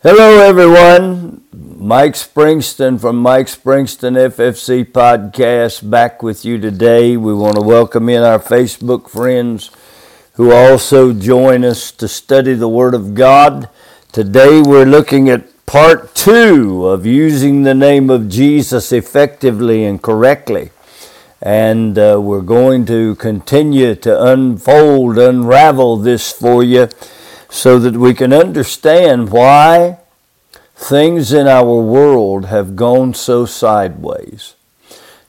Hello, everyone. Mike Springston from Mike Springston FFC Podcast back with you today. We want to welcome in our Facebook friends who also join us to study the Word of God. Today we're looking at part two of using the name of Jesus effectively and correctly. And uh, we're going to continue to unfold, unravel this for you so that we can understand why things in our world have gone so sideways.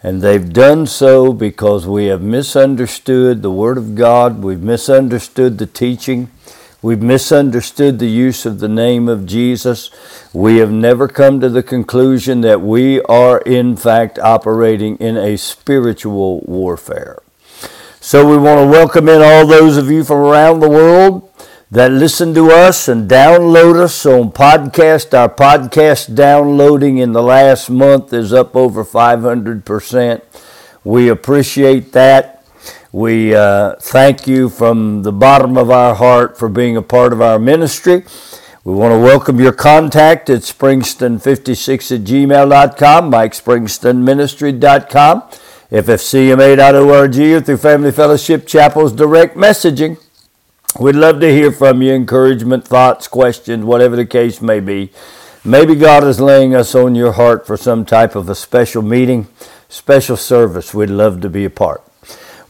And they've done so because we have misunderstood the Word of God, we've misunderstood the teaching, we've misunderstood the use of the name of Jesus. We have never come to the conclusion that we are, in fact, operating in a spiritual warfare. So we want to welcome in all those of you from around the world that listen to us and download us on podcast. Our podcast downloading in the last month is up over 500%. We appreciate that. We uh, thank you from the bottom of our heart for being a part of our ministry. We want to welcome your contact at springston56 at gmail.com, mikespringstonministry.com, ffcma.org, or through Family Fellowship Chapel's direct messaging. We'd love to hear from you, encouragement, thoughts, questions, whatever the case may be. Maybe God is laying us on your heart for some type of a special meeting, special service. We'd love to be a part.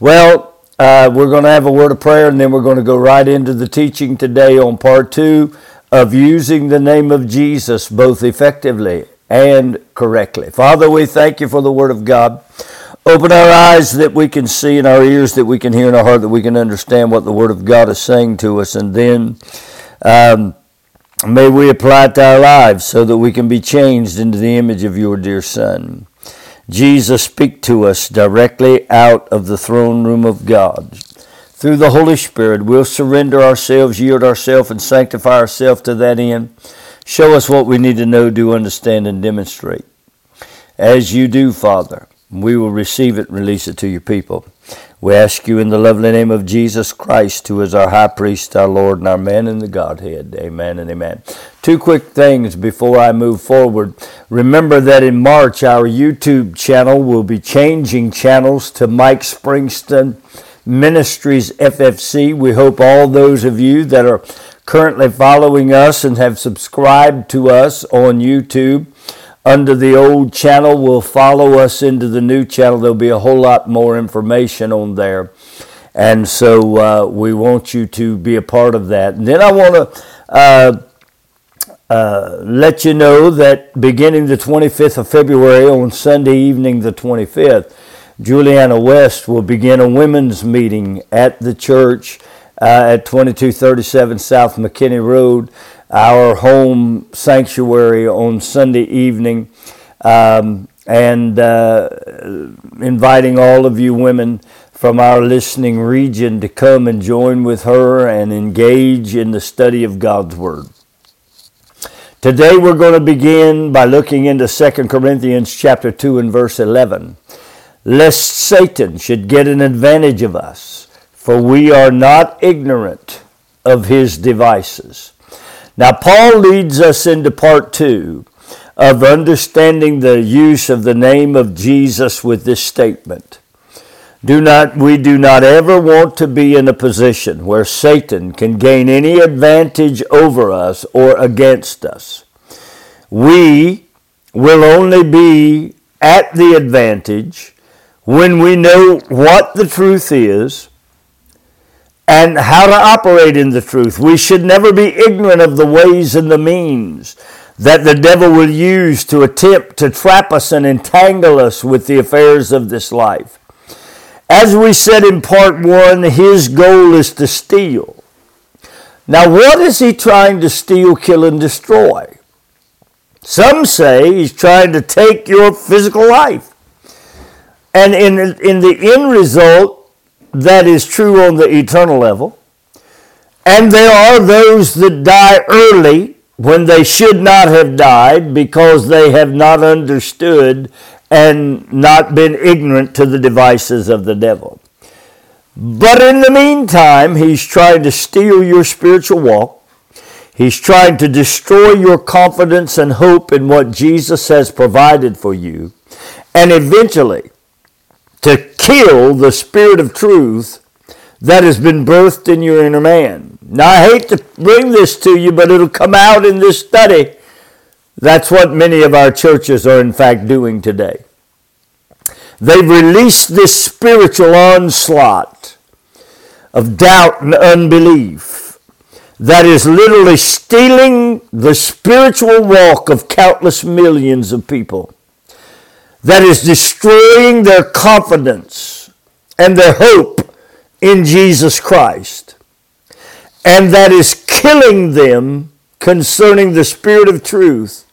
Well, uh, we're going to have a word of prayer and then we're going to go right into the teaching today on part two of using the name of Jesus both effectively and correctly. Father, we thank you for the word of God. Open our eyes that we can see and our ears that we can hear and our heart that we can understand what the Word of God is saying to us. And then um, may we apply it to our lives so that we can be changed into the image of your dear Son. Jesus, speak to us directly out of the throne room of God. Through the Holy Spirit, we'll surrender ourselves, yield ourselves, and sanctify ourselves to that end. Show us what we need to know, do, understand, and demonstrate. As you do, Father, we will receive it and release it to your people. We ask you in the lovely name of Jesus Christ, who is our high priest, our Lord, and our man in the Godhead. Amen and amen. Two quick things before I move forward. Remember that in March, our YouTube channel will be changing channels to Mike Springston Ministries FFC. We hope all those of you that are currently following us and have subscribed to us on YouTube under the old channel will follow us into the new channel. There'll be a whole lot more information on there. And so uh, we want you to be a part of that. And then I want to uh, uh, let you know that beginning the 25th of February on Sunday evening, the 25th, Juliana West will begin a women's meeting at the church uh, at 2237 South McKinney Road our home sanctuary on Sunday evening um, and uh, inviting all of you women from our listening region to come and join with her and engage in the study of God's Word. Today we're going to begin by looking into 2 Corinthians chapter 2 and verse 11. Lest Satan should get an advantage of us, for we are not ignorant of his devices. Now, Paul leads us into part two of understanding the use of the name of Jesus with this statement. Do not, we do not ever want to be in a position where Satan can gain any advantage over us or against us. We will only be at the advantage when we know what the truth is and how to operate in the truth. We should never be ignorant of the ways and the means that the devil will use to attempt to trap us and entangle us with the affairs of this life. As we said in part one, his goal is to steal. Now, what is he trying to steal, kill, and destroy? Some say he's trying to take your physical life. And in, in the end result, that is true on the eternal level. And there are those that die early when they should not have died because they have not understood and not been ignorant to the devices of the devil. But in the meantime, he's trying to steal your spiritual walk. He's trying to destroy your confidence and hope in what Jesus has provided for you, and eventually to kill the spirit of truth that has been birthed in your inner man. Now, I hate to bring this to you, but it'll come out in this study. That's what many of our churches are, in fact, doing today. They've released this spiritual onslaught of doubt and unbelief that is literally stealing the spiritual walk of countless millions of people, that is destroying their confidence and their hope in Jesus Christ, and that is killing them concerning the Spirit of truth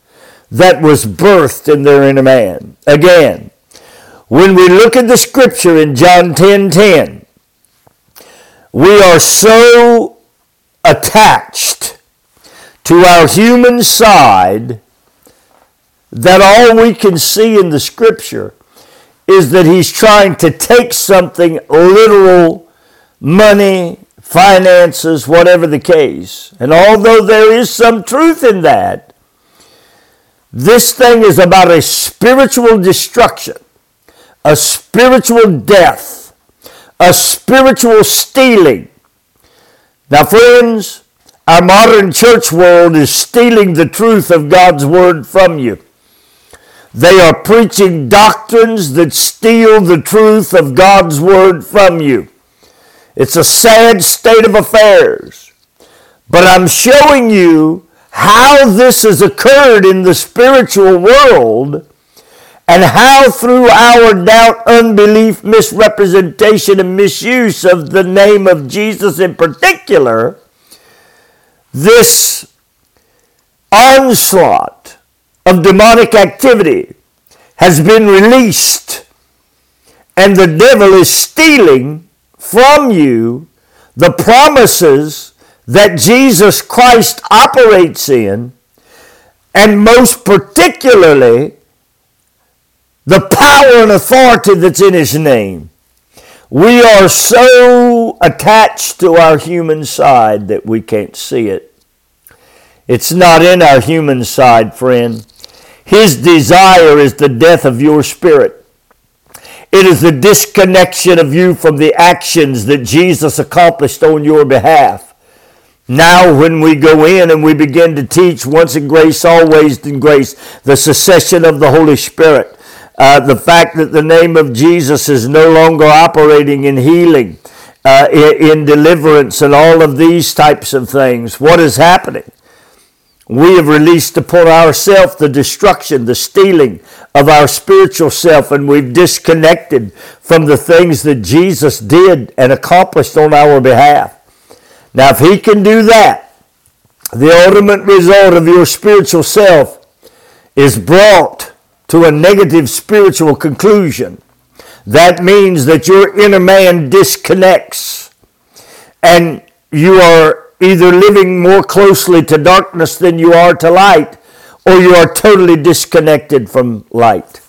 that was birthed in their inner man. Again, when we look at the scripture in John 10 10, we are so attached to our human side that all we can see in the scripture is that he's trying to take something literal, money, finances, whatever the case. And although there is some truth in that, this thing is about a spiritual destruction, a spiritual death, a spiritual stealing now, friends, our modern church world is stealing the truth of God's Word from you. They are preaching doctrines that steal the truth of God's Word from you. It's a sad state of affairs. But I'm showing you how this has occurred in the spiritual world and how through our doubt, unbelief, misrepresentation, and misuse of the name of Jesus in particular, this onslaught of demonic activity has been released, and the devil is stealing from you the promises that Jesus Christ operates in, and most particularly the power and authority that's in His name. We are so attached to our human side that we can't see it. It's not in our human side, friend. His desire is the death of your spirit. It is the disconnection of you from the actions that Jesus accomplished on your behalf. Now, when we go in and we begin to teach once in grace, always in grace, the cessation of the Holy Spirit, uh, the fact that the name of Jesus is no longer operating in healing, uh, in, in deliverance, and all of these types of things. What is happening? We have released upon ourselves the destruction, the stealing of our spiritual self, and we've disconnected from the things that Jesus did and accomplished on our behalf. Now, if He can do that, the ultimate result of your spiritual self is brought to a negative spiritual conclusion. That means that your inner man disconnects and you are either living more closely to darkness than you are to light or you are totally disconnected from light.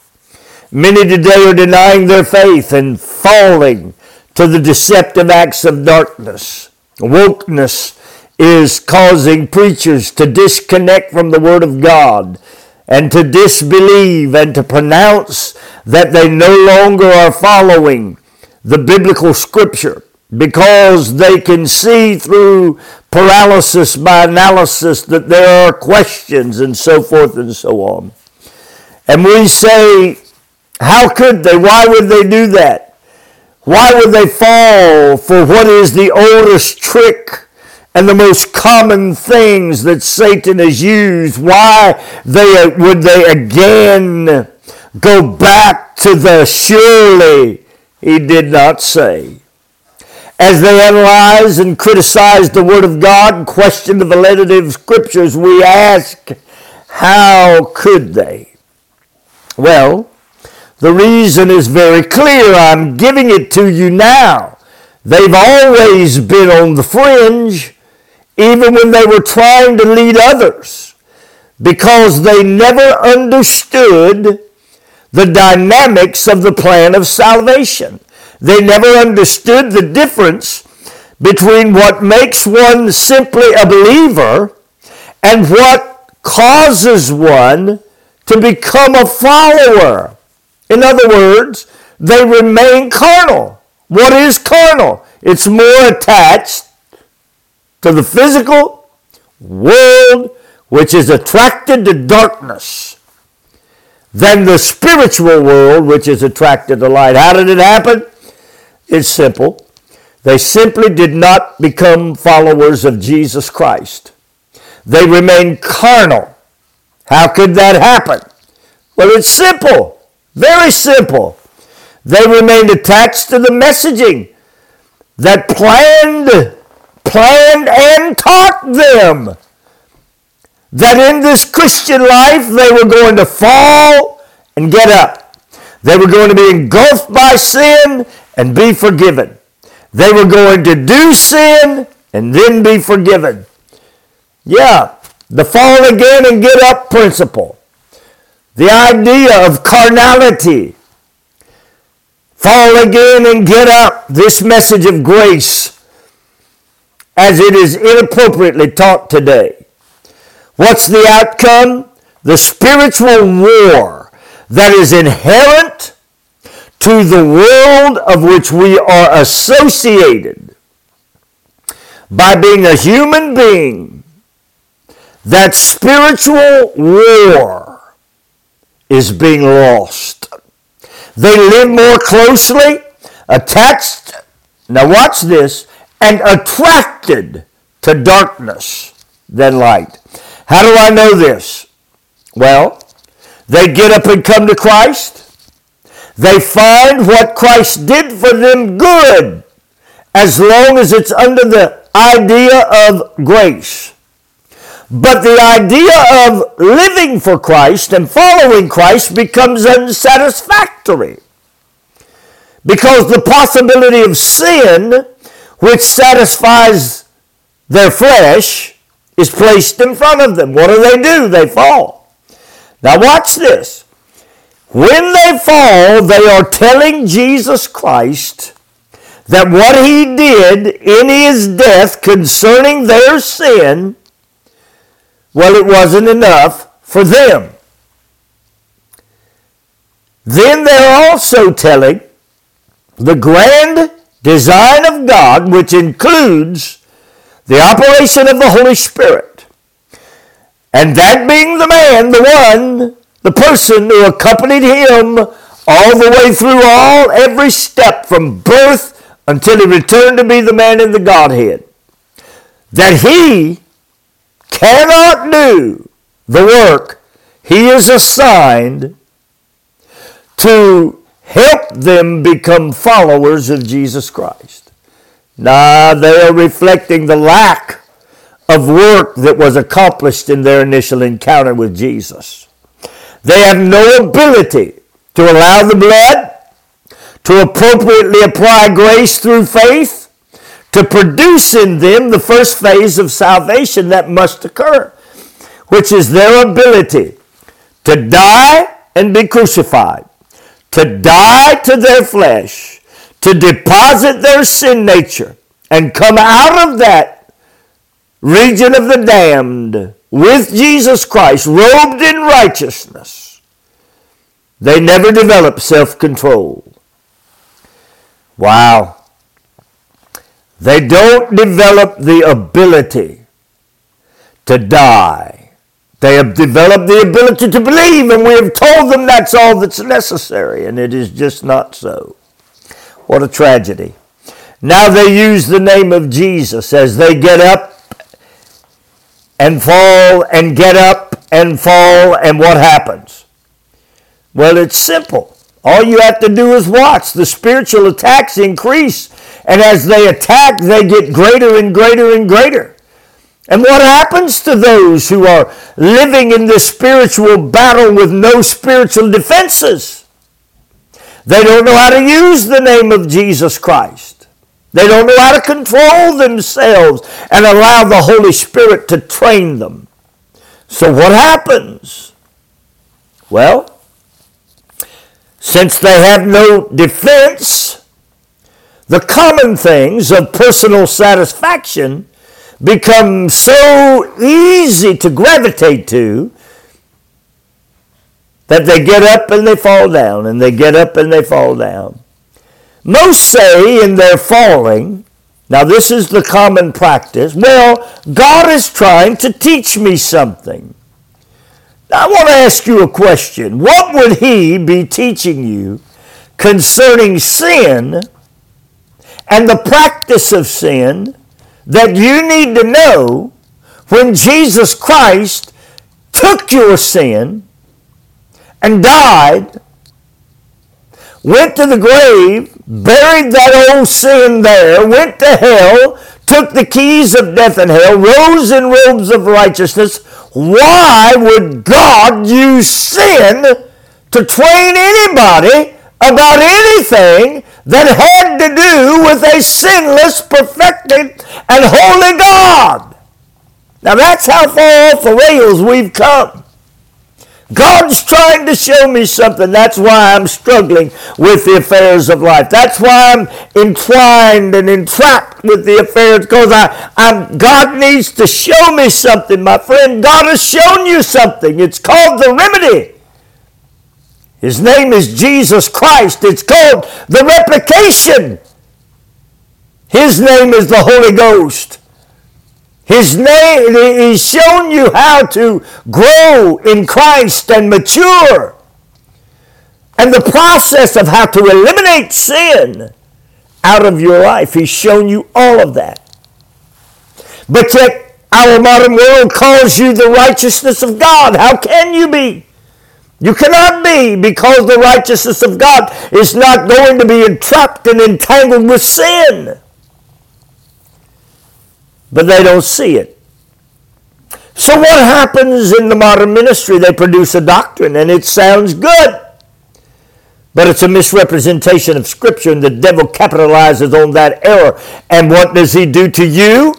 Many today are denying their faith and falling to the deceptive acts of darkness. Wokeness is causing preachers to disconnect from the Word of God and to disbelieve and to pronounce that they no longer are following the biblical scripture because they can see through paralysis by analysis that there are questions and so forth and so on. And we say, how could they? Why would they do that? Why would they fall for what is the oldest trick and the most common things that Satan has used, why they, would they again go back to the surely he did not say. As they analyze and criticize the Word of God and question the validity of Scriptures, we ask, how could they? Well, the reason is very clear. I'm giving it to you now. They've always been on the fringe even when they were trying to lead others, because they never understood the dynamics of the plan of salvation. They never understood the difference between what makes one simply a believer and what causes one to become a follower. In other words, they remain carnal. What is carnal? It's more attached to the physical world, which is attracted to darkness, than the spiritual world, which is attracted to light. How did it happen? It's simple. They simply did not become followers of Jesus Christ. They remained carnal. How could that happen? Well, it's simple. Very simple. They remained attached to the messaging that planned, planned and taught them that in this Christian life they were going to fall and get up. They were going to be engulfed by sin and be forgiven. They were going to do sin and then be forgiven. Yeah, the fall again and get up principle. The idea of carnality. Fall again and get up. This message of grace as it is inappropriately taught today. What's the outcome? The spiritual war that is inherent to the world of which we are associated by being a human being that spiritual war is being lost. They live more closely, attached, now watch this, and attracted to darkness than light. How do I know this? Well, they get up and come to Christ. They find what Christ did for them good as long as it's under the idea of grace. But the idea of living for Christ and following Christ becomes unsatisfactory. Because the possibility of sin, which satisfies their flesh, is placed in front of them. What do they do? They fall. Now, watch this. When they fall, they are telling Jesus Christ that what he did in his death concerning their sin well, it wasn't enough for them. Then they're also telling the grand design of God, which includes the operation of the Holy Spirit. And that being the man, the one, the person who accompanied him all the way through all, every step from birth until he returned to be the man in the Godhead. That he cannot do the work he is assigned to help them become followers of Jesus Christ. Nah, they are reflecting the lack of work that was accomplished in their initial encounter with Jesus. They have no ability to allow the blood to appropriately apply grace through faith to produce in them the first phase of salvation that must occur, which is their ability to die and be crucified, to die to their flesh, to deposit their sin nature, and come out of that region of the damned with Jesus Christ, robed in righteousness. They never develop self control. Wow. They don't develop the ability to die. They have developed the ability to believe, and we have told them that's all that's necessary, and it is just not so. What a tragedy. Now they use the name of Jesus as they get up and fall and get up and fall, and what happens? Well, it's simple. All you have to do is watch. The spiritual attacks increase and as they attack, they get greater and greater and greater. And what happens to those who are living in this spiritual battle with no spiritual defenses? They don't know how to use the name of Jesus Christ. They don't know how to control themselves and allow the Holy Spirit to train them. So what happens? Well, since they have no defense, the common things of personal satisfaction become so easy to gravitate to that they get up and they fall down, and they get up and they fall down. Most say in their falling, now this is the common practice, well, God is trying to teach me something. Now, I want to ask you a question. What would He be teaching you concerning sin and the practice of sin that you need to know when Jesus Christ took your sin and died, went to the grave, buried that old sin there, went to hell, took the keys of death and hell, rose in robes of righteousness. Why would God use sin to train anybody about anything that had to do with a sinless, perfected, and holy God. Now that's how far off the rails we've come. God's trying to show me something. That's why I'm struggling with the affairs of life. That's why I'm entwined and entrapped with the affairs because I, I'm, God needs to show me something, my friend. God has shown you something. It's called the remedy. His name is Jesus Christ. It's called the replication. His name is the Holy Ghost. His name, He's shown you how to grow in Christ and mature. And the process of how to eliminate sin out of your life. He's shown you all of that. But yet, our modern world calls you the righteousness of God. How can you be? You cannot be because the righteousness of God is not going to be entrapped and entangled with sin. But they don't see it. So what happens in the modern ministry? They produce a doctrine and it sounds good. But it's a misrepresentation of Scripture, and the devil capitalizes on that error. And what does he do to you?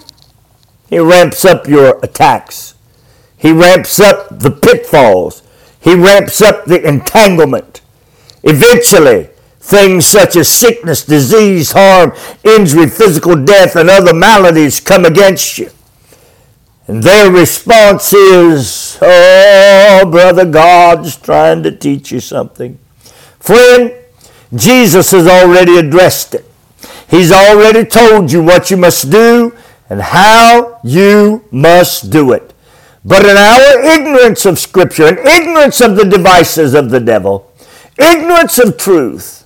He ramps up your attacks. He ramps up the pitfalls. He ramps up the entanglement. Eventually, things such as sickness, disease, harm, injury, physical death, and other maladies come against you. And their response is, Oh, brother, God's trying to teach you something. Friend, Jesus has already addressed it. He's already told you what you must do and how you must do it. But in our ignorance of Scripture and ignorance of the devices of the devil, ignorance of truth,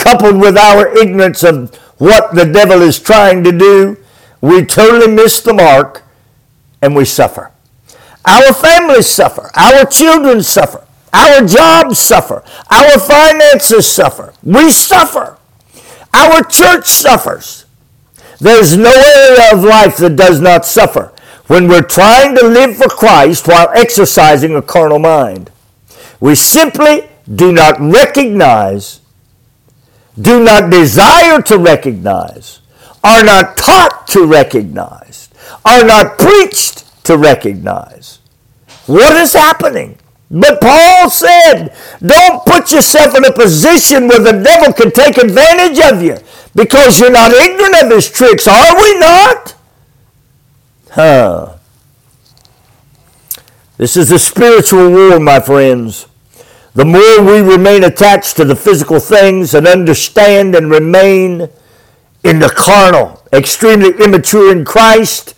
coupled with our ignorance of what the devil is trying to do, we totally miss the mark and we suffer. Our families suffer. Our children suffer. Our jobs suffer. Our finances suffer. We suffer. Our church suffers. There's no area of life that does not suffer when we're trying to live for Christ while exercising a carnal mind. We simply do not recognize, do not desire to recognize, are not taught to recognize, are not preached to recognize. What is happening? But Paul said, don't put yourself in a position where the devil can take advantage of you because you're not ignorant of his tricks, are we not? Huh. This is a spiritual war, my friends. The more we remain attached to the physical things and understand and remain in the carnal, extremely immature in Christ,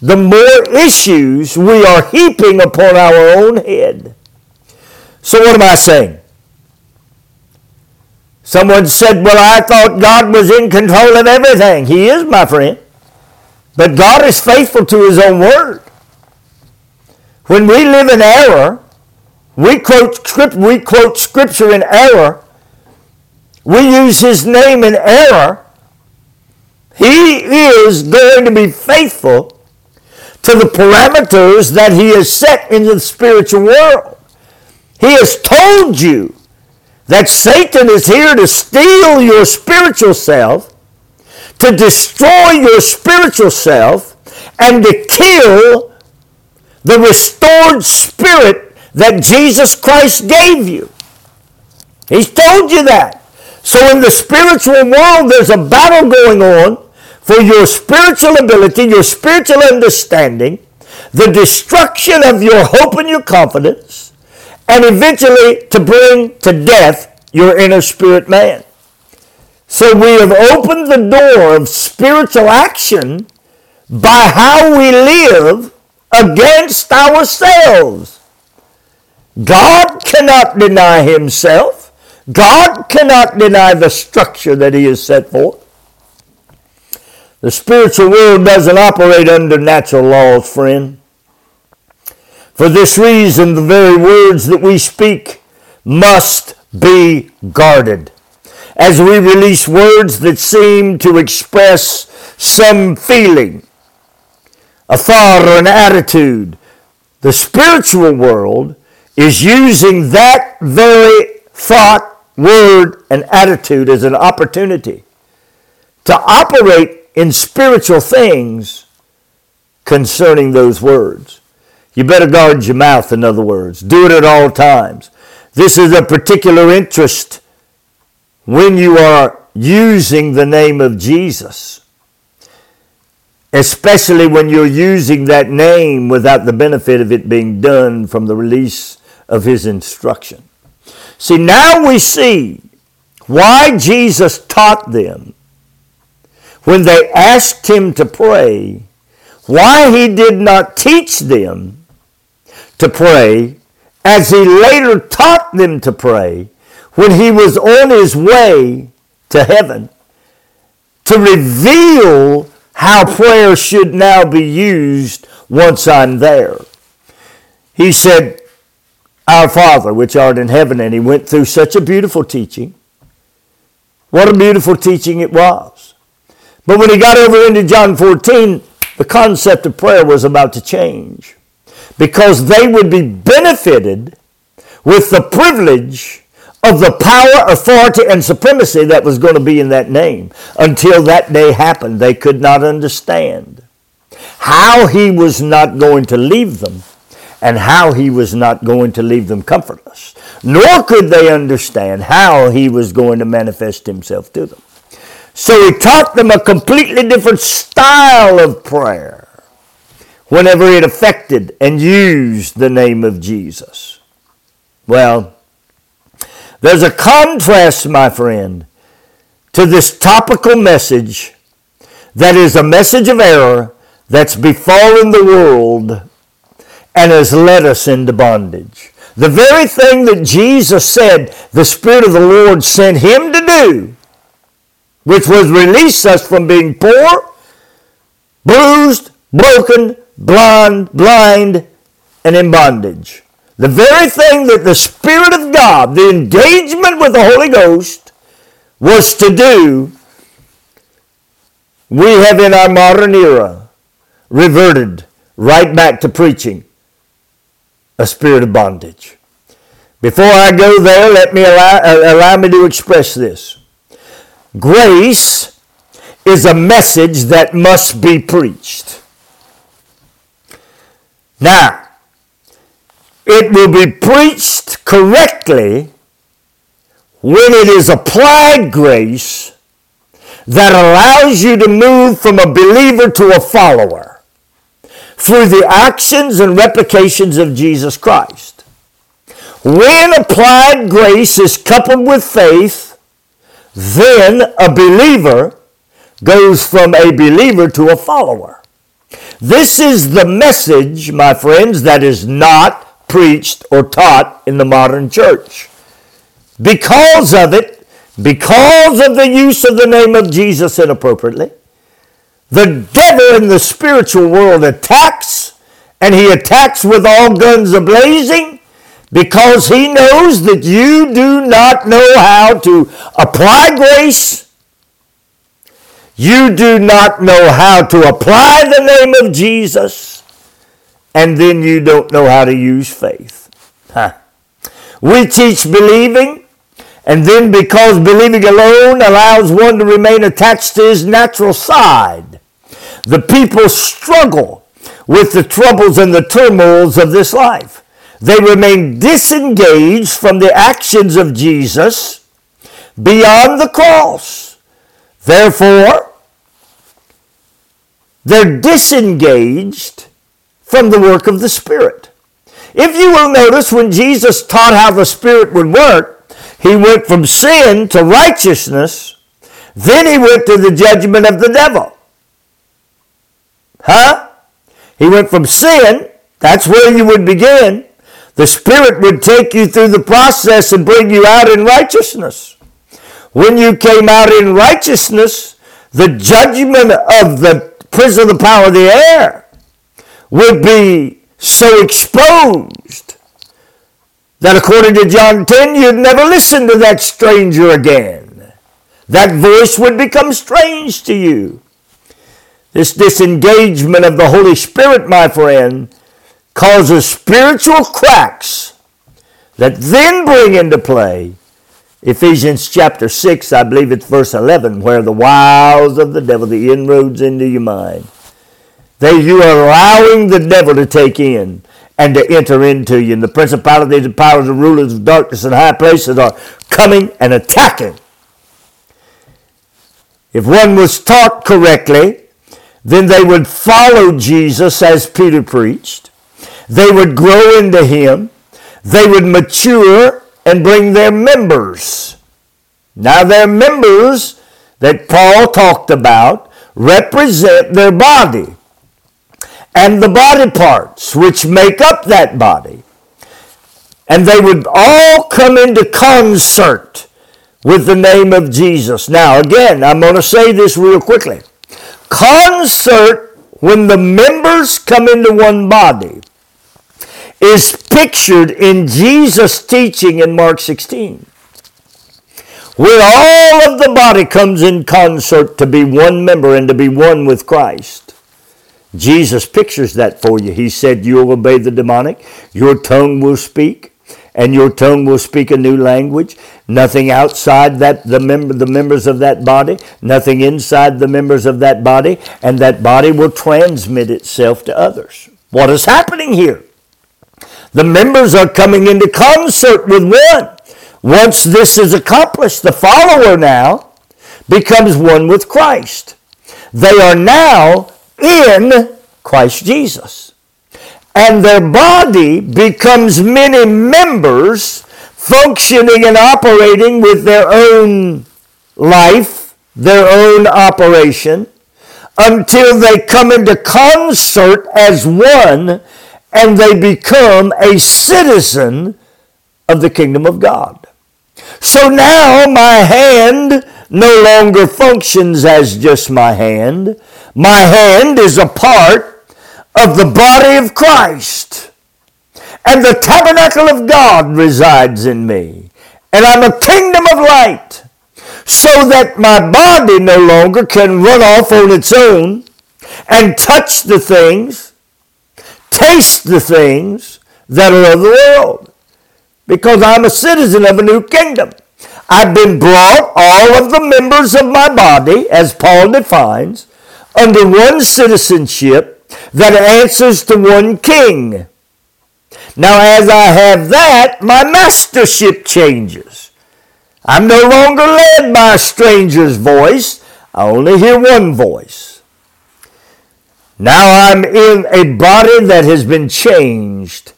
the more issues we are heaping upon our own head. So, what am I saying? Someone said, Well, I thought God was in control of everything. He is, my friend. But God is faithful to His own word. When we live in error, we quote, script, we quote Scripture in error, we use His name in error, He is going to be faithful to the parameters that He has set in the spiritual world. He has told you that Satan is here to steal your spiritual self to destroy your spiritual self and to kill the restored spirit that Jesus Christ gave you. He's told you that. So in the spiritual world, there's a battle going on for your spiritual ability, your spiritual understanding, the destruction of your hope and your confidence, and eventually to bring to death your inner spirit man. So we have opened the door of spiritual action by how we live against ourselves. God cannot deny himself. God cannot deny the structure that he has set forth. The spiritual world doesn't operate under natural laws, friend. For this reason, the very words that we speak must be guarded. As we release words that seem to express some feeling, a thought, or an attitude, the spiritual world is using that very thought, word, and attitude as an opportunity to operate in spiritual things concerning those words. You better guard your mouth, in other words. Do it at all times. This is a particular interest when you are using the name of Jesus, especially when you're using that name without the benefit of it being done from the release of his instruction. See, now we see why Jesus taught them when they asked him to pray, why he did not teach them to pray as he later taught them to pray when he was on his way to heaven to reveal how prayer should now be used once I'm there. He said, Our Father, which art in heaven, and he went through such a beautiful teaching. What a beautiful teaching it was. But when he got over into John 14, the concept of prayer was about to change because they would be benefited with the privilege of the power, authority, and supremacy that was going to be in that name. Until that day happened, they could not understand how he was not going to leave them and how he was not going to leave them comfortless. Nor could they understand how he was going to manifest himself to them. So he taught them a completely different style of prayer whenever it affected and used the name of Jesus. Well, there's a contrast, my friend, to this topical message that is a message of error that's befallen the world and has led us into bondage. The very thing that Jesus said the Spirit of the Lord sent him to do, which was release us from being poor, bruised, broken, blind, blind, and in bondage. The very thing that the Spirit of God, the engagement with the Holy Ghost, was to do, we have in our modern era reverted right back to preaching a spirit of bondage. Before I go there, let me allow, uh, allow me to express this. Grace is a message that must be preached. Now, it will be preached correctly when it is applied grace that allows you to move from a believer to a follower through the actions and replications of Jesus Christ. When applied grace is coupled with faith, then a believer goes from a believer to a follower. This is the message, my friends, that is not preached or taught in the modern church. Because of it, because of the use of the name of Jesus inappropriately, the devil in the spiritual world attacks, and he attacks with all guns ablazing because he knows that you do not know how to apply grace. You do not know how to apply the name of Jesus and then you don't know how to use faith. Huh. We teach believing, and then because believing alone allows one to remain attached to his natural side, the people struggle with the troubles and the turmoils of this life. They remain disengaged from the actions of Jesus beyond the cross. Therefore, they're disengaged from the work of the Spirit. If you will notice, when Jesus taught how the Spirit would work, he went from sin to righteousness, then he went to the judgment of the devil. Huh? He went from sin, that's where you would begin. The Spirit would take you through the process and bring you out in righteousness. When you came out in righteousness, the judgment of the prince of the power of the air would be so exposed that according to John 10, you'd never listen to that stranger again. That voice would become strange to you. This disengagement of the Holy Spirit, my friend, causes spiritual cracks that then bring into play Ephesians chapter 6, I believe it's verse 11, where the wiles of the devil, the inroads into your mind, they, you are allowing the devil to take in and to enter into you. And the principalities and powers and rulers of darkness and high places are coming and attacking. If one was taught correctly, then they would follow Jesus as Peter preached. They would grow into him. They would mature and bring their members. Now, their members that Paul talked about represent their body and the body parts which make up that body. And they would all come into concert with the name of Jesus. Now, again, I'm going to say this real quickly. Concert, when the members come into one body, is pictured in Jesus' teaching in Mark 16, where all of the body comes in concert to be one member and to be one with Christ. Jesus pictures that for you. He said, You'll obey the demonic, your tongue will speak, and your tongue will speak a new language. Nothing outside that the member the members of that body, nothing inside the members of that body, and that body will transmit itself to others. What is happening here? The members are coming into concert with one. Once this is accomplished, the follower now becomes one with Christ. They are now in Christ Jesus. And their body becomes many members functioning and operating with their own life, their own operation, until they come into concert as one and they become a citizen of the kingdom of God. So now my hand no longer functions as just my hand. My hand is a part of the body of Christ. And the tabernacle of God resides in me. And I'm a kingdom of light. So that my body no longer can run off on its own and touch the things taste the things that are of the world because I'm a citizen of a new kingdom. I've been brought, all of the members of my body, as Paul defines, under one citizenship that answers to one king. Now, as I have that, my mastership changes. I'm no longer led by a stranger's voice. I only hear one voice. Now I'm in a body that has been changed.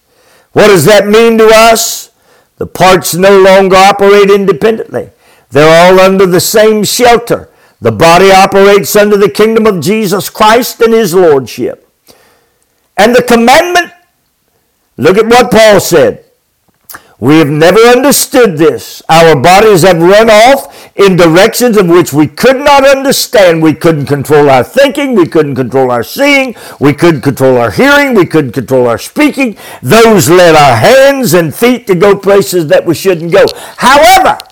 What does that mean to us? The parts no longer operate independently. They're all under the same shelter. The body operates under the kingdom of Jesus Christ and his lordship. And the commandment, look at what Paul said. We have never understood this. Our bodies have run off in directions of which we could not understand. We couldn't control our thinking. We couldn't control our seeing. We couldn't control our hearing. We couldn't control our speaking. Those led our hands and feet to go places that we shouldn't go. However,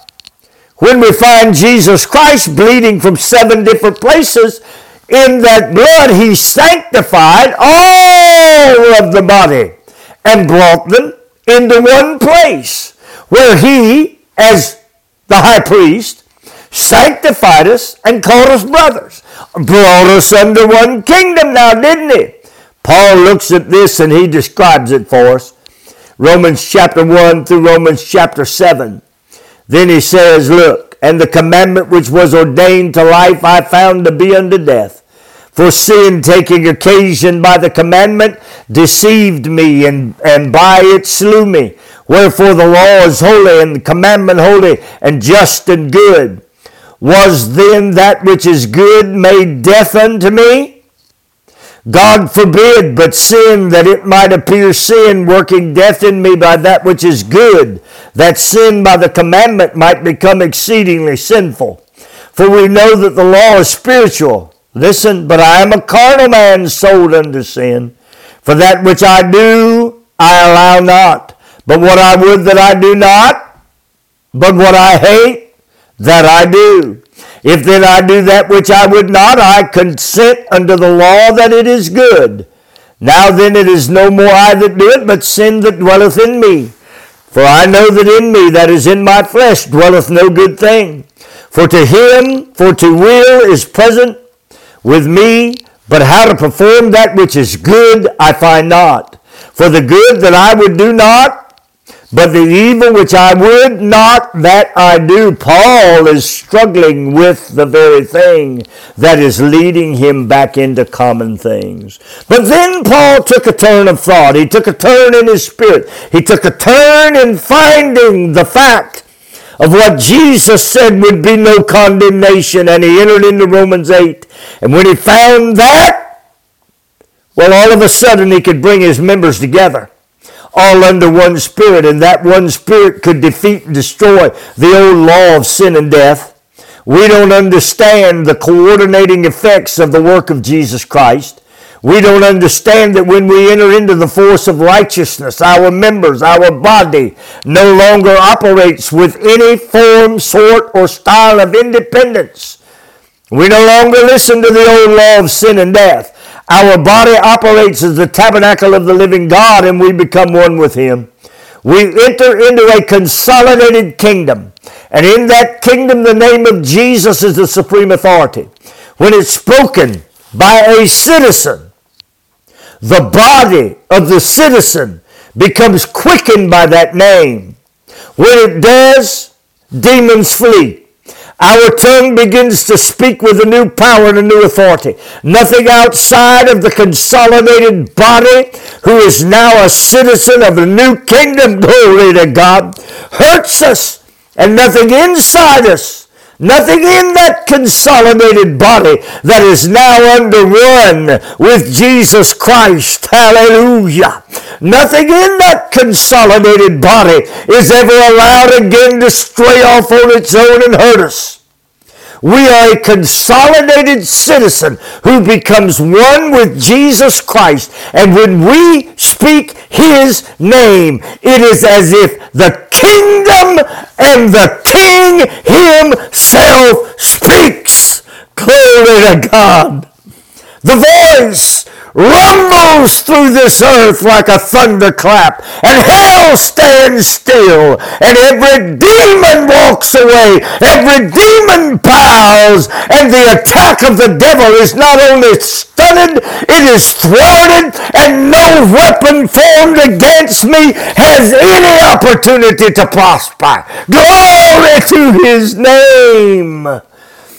when we find Jesus Christ bleeding from seven different places, in that blood he sanctified all of the body and brought them into one place where he, as the high priest, sanctified us and called us brothers, brought us under one kingdom now, didn't he? Paul looks at this and he describes it for us. Romans chapter 1 through Romans chapter 7. Then he says, Look, and the commandment which was ordained to life I found to be unto death. For sin, taking occasion by the commandment, deceived me, and, and by it slew me. Wherefore the law is holy, and the commandment holy, and just and good. Was then that which is good made death unto me? God forbid, but sin, that it might appear sin, working death in me by that which is good, that sin by the commandment might become exceedingly sinful. For we know that the law is spiritual Listen, but I am a carnal man sold unto sin. For that which I do, I allow not. But what I would that I do not, but what I hate, that I do. If then I do that which I would not, I consent unto the law that it is good. Now then it is no more I that do it, but sin that dwelleth in me. For I know that in me, that is in my flesh, dwelleth no good thing. For to him, for to will is present with me, but how to perform that which is good I find not. For the good that I would do not, but the evil which I would not that I do. Paul is struggling with the very thing that is leading him back into common things. But then Paul took a turn of thought. He took a turn in his spirit. He took a turn in finding the fact of what Jesus said would be no condemnation, and he entered into Romans 8. And when he found that, well, all of a sudden he could bring his members together, all under one spirit, and that one spirit could defeat and destroy the old law of sin and death. We don't understand the coordinating effects of the work of Jesus Christ. We don't understand that when we enter into the force of righteousness, our members, our body no longer operates with any form, sort, or style of independence. We no longer listen to the old law of sin and death. Our body operates as the tabernacle of the living God and we become one with Him. We enter into a consolidated kingdom. And in that kingdom, the name of Jesus is the supreme authority. When it's spoken by a citizen, the body of the citizen becomes quickened by that name. When it does, demons flee. Our tongue begins to speak with a new power and a new authority. Nothing outside of the consolidated body, who is now a citizen of a new kingdom, glory to God, hurts us. And nothing inside us Nothing in that consolidated body that is now under one with Jesus Christ. Hallelujah. Nothing in that consolidated body is ever allowed again to stray off on its own and hurt us. We are a consolidated citizen who becomes one with Jesus Christ. And when we speak his name, it is as if the kingdom and the king himself speaks. Glory to God. The voice rumbles through this earth like a thunderclap, and hell stands still, and every demon walks away, every demon bows, and the attack of the devil is not only stunted, it is thwarted, and no weapon formed against me has any opportunity to prosper. Glory to his name.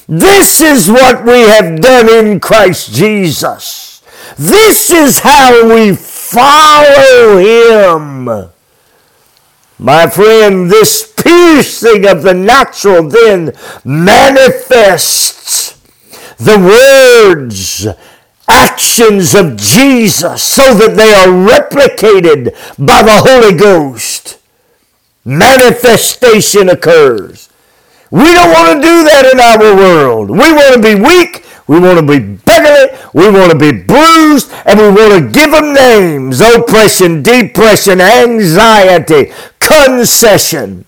This is what we have done in Christ Jesus. This is how we follow him. My friend, this piercing of the natural then manifests the words, actions of Jesus so that they are replicated by the Holy Ghost. Manifestation occurs. We don't want to do that in our world. We want to be weak we want to be beggarly. We want to be bruised. And we want to give them names. Oppression, depression, anxiety, concession.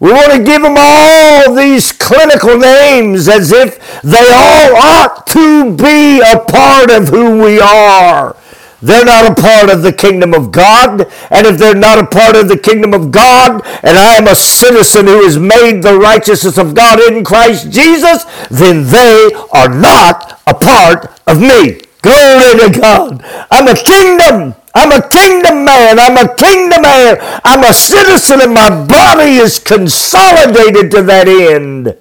We want to give them all these clinical names as if they all ought to be a part of who we are. They're not a part of the kingdom of God. And if they're not a part of the kingdom of God, and I am a citizen who is made the righteousness of God in Christ Jesus, then they are not a part of me. Glory to God. I'm a kingdom. I'm a kingdom man. I'm a kingdom man. I'm a citizen and my body is consolidated to that end.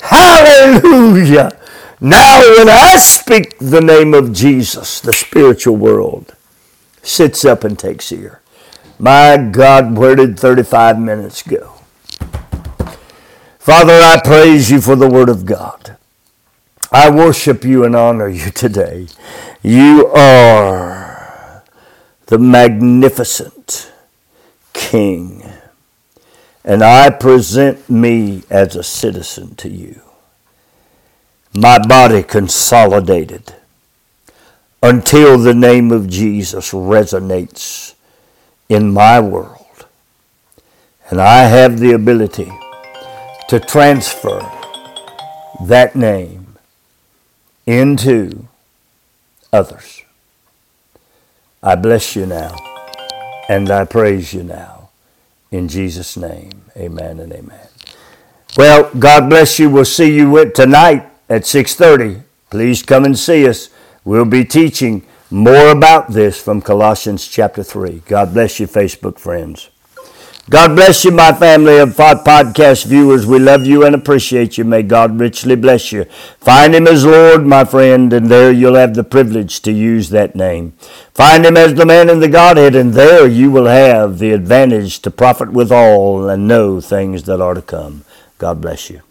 Hallelujah. Now, when I speak the name of Jesus, the spiritual world sits up and takes ear. My God, where did 35 minutes go? Father, I praise you for the Word of God. I worship you and honor you today. You are the magnificent King, and I present me as a citizen to you. My body consolidated until the name of Jesus resonates in my world. And I have the ability to transfer that name into others. I bless you now and I praise you now. In Jesus' name, amen and amen. Well, God bless you. We'll see you tonight at 6.30. Please come and see us. We'll be teaching more about this from Colossians chapter 3. God bless you, Facebook friends. God bless you, my family of podcast viewers. We love you and appreciate you. May God richly bless you. Find Him as Lord, my friend, and there you'll have the privilege to use that name. Find Him as the man in the Godhead, and there you will have the advantage to profit withal and know things that are to come. God bless you.